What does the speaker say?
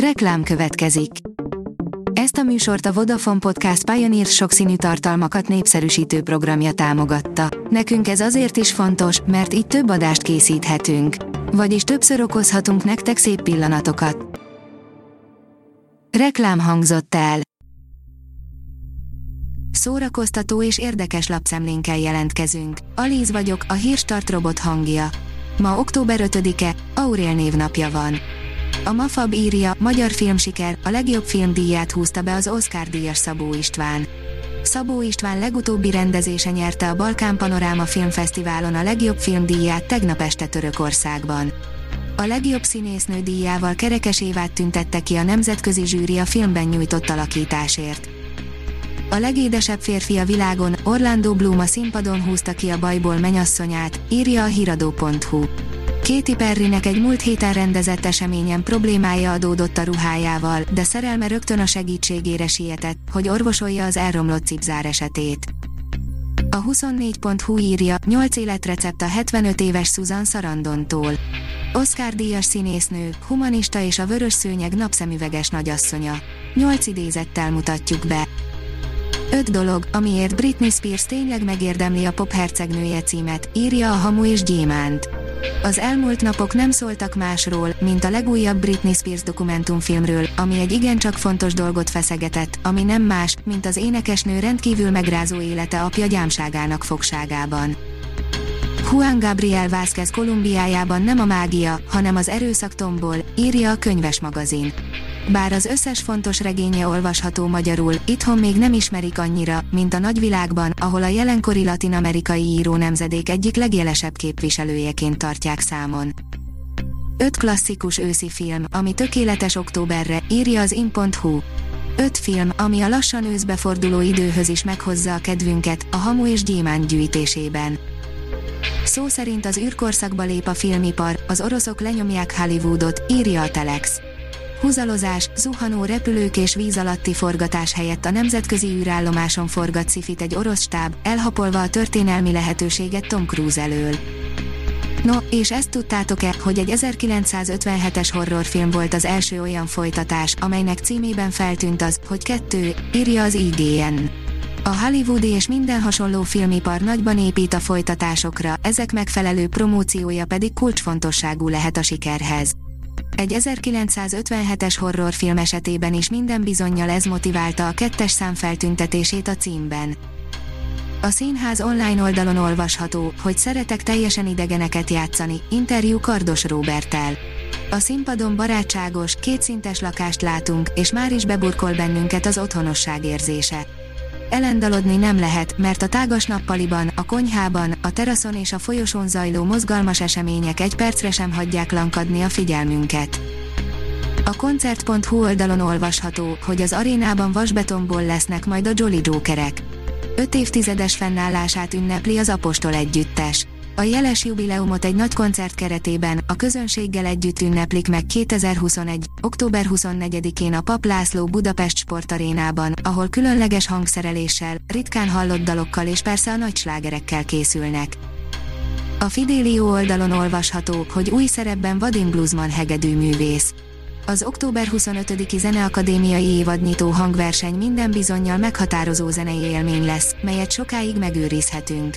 Reklám következik. Ezt a műsort a Vodafone Podcast Pioneer sokszínű tartalmakat népszerűsítő programja támogatta. Nekünk ez azért is fontos, mert így több adást készíthetünk. Vagyis többször okozhatunk nektek szép pillanatokat. Reklám hangzott el. Szórakoztató és érdekes lapszemlénkkel jelentkezünk. Alíz vagyok, a hírstart robot hangja. Ma október 5-e, Aurél névnapja van. A Mafab írja, magyar filmsiker, a legjobb filmdíját húzta be az Oscar díjas Szabó István. Szabó István legutóbbi rendezése nyerte a Balkán Panoráma Filmfesztiválon a legjobb filmdíját tegnap este Törökországban. A legjobb színésznő díjával Kerekes Évát tüntette ki a nemzetközi zsűri a filmben nyújtott alakításért. A legédesebb férfi a világon, Orlando Bloom a színpadon húzta ki a bajból menyasszonyát, írja a hiradó.hu. Katy Perrynek egy múlt héten rendezett eseményen problémája adódott a ruhájával, de szerelme rögtön a segítségére sietett, hogy orvosolja az elromlott cipzár esetét. A 24.hu írja, 8 életrecept a 75 éves Susan Sarandontól. Oscar díjas színésznő, humanista és a vörös szőnyeg napszemüveges nagyasszonya. 8 idézettel mutatjuk be. 5 dolog, amiért Britney Spears tényleg megérdemli a pop hercegnője címet, írja a Hamu és Gyémánt. Az elmúlt napok nem szóltak másról, mint a legújabb Britney Spears dokumentumfilmről, ami egy igencsak fontos dolgot feszegetett, ami nem más, mint az énekesnő rendkívül megrázó élete apja gyámságának fogságában. Juan Gabriel Vázquez Kolumbiájában nem a mágia, hanem az erőszak tombol, írja a könyves magazin. Bár az összes fontos regénye olvasható magyarul, itthon még nem ismerik annyira, mint a nagyvilágban, ahol a jelenkori latin-amerikai író nemzedék egyik legjelesebb képviselőjeként tartják számon. Öt klasszikus őszi film, ami tökéletes októberre, írja az in.hu. Öt film, ami a lassan őszbe forduló időhöz is meghozza a kedvünket, a hamu és gyémánt gyűjtésében. Szó szerint az űrkorszakba lép a filmipar, az oroszok lenyomják Hollywoodot, írja a Telex. Húzalozás, zuhanó repülők és víz alatti forgatás helyett a nemzetközi űrállomáson forgat szifit egy orosz stáb, elhapolva a történelmi lehetőséget Tom Cruise elől. No, és ezt tudtátok-e, hogy egy 1957-es horrorfilm volt az első olyan folytatás, amelynek címében feltűnt az, hogy kettő, írja az IGN. A hollywoodi és minden hasonló filmipar nagyban épít a folytatásokra, ezek megfelelő promóciója pedig kulcsfontosságú lehet a sikerhez. Egy 1957-es horrorfilm esetében is minden bizonyal ez motiválta a kettes szám feltüntetését a címben. A színház online oldalon olvasható, hogy szeretek teljesen idegeneket játszani, interjú Kardos Róbertel. A színpadon barátságos, kétszintes lakást látunk, és már is beburkol bennünket az otthonosság érzése. Elendalodni nem lehet, mert a tágas nappaliban, a konyhában, a teraszon és a folyosón zajló mozgalmas események egy percre sem hagyják lankadni a figyelmünket. A koncert.hu oldalon olvasható, hogy az arénában vasbetonból lesznek majd a Jolly Jokerek. Öt évtizedes fennállását ünnepli az Apostol együttes. A jeles jubileumot egy nagy koncert keretében a közönséggel együtt ünneplik meg 2021. október 24-én a Pap László Budapest sportarénában, ahol különleges hangszereléssel, ritkán hallott dalokkal és persze a nagy slágerekkel készülnek. A Fidelio oldalon olvasható, hogy új szerepben Vadim Bluesman hegedű művész. Az október 25-i Zeneakadémiai évadnyitó hangverseny minden bizonyal meghatározó zenei élmény lesz, melyet sokáig megőrizhetünk.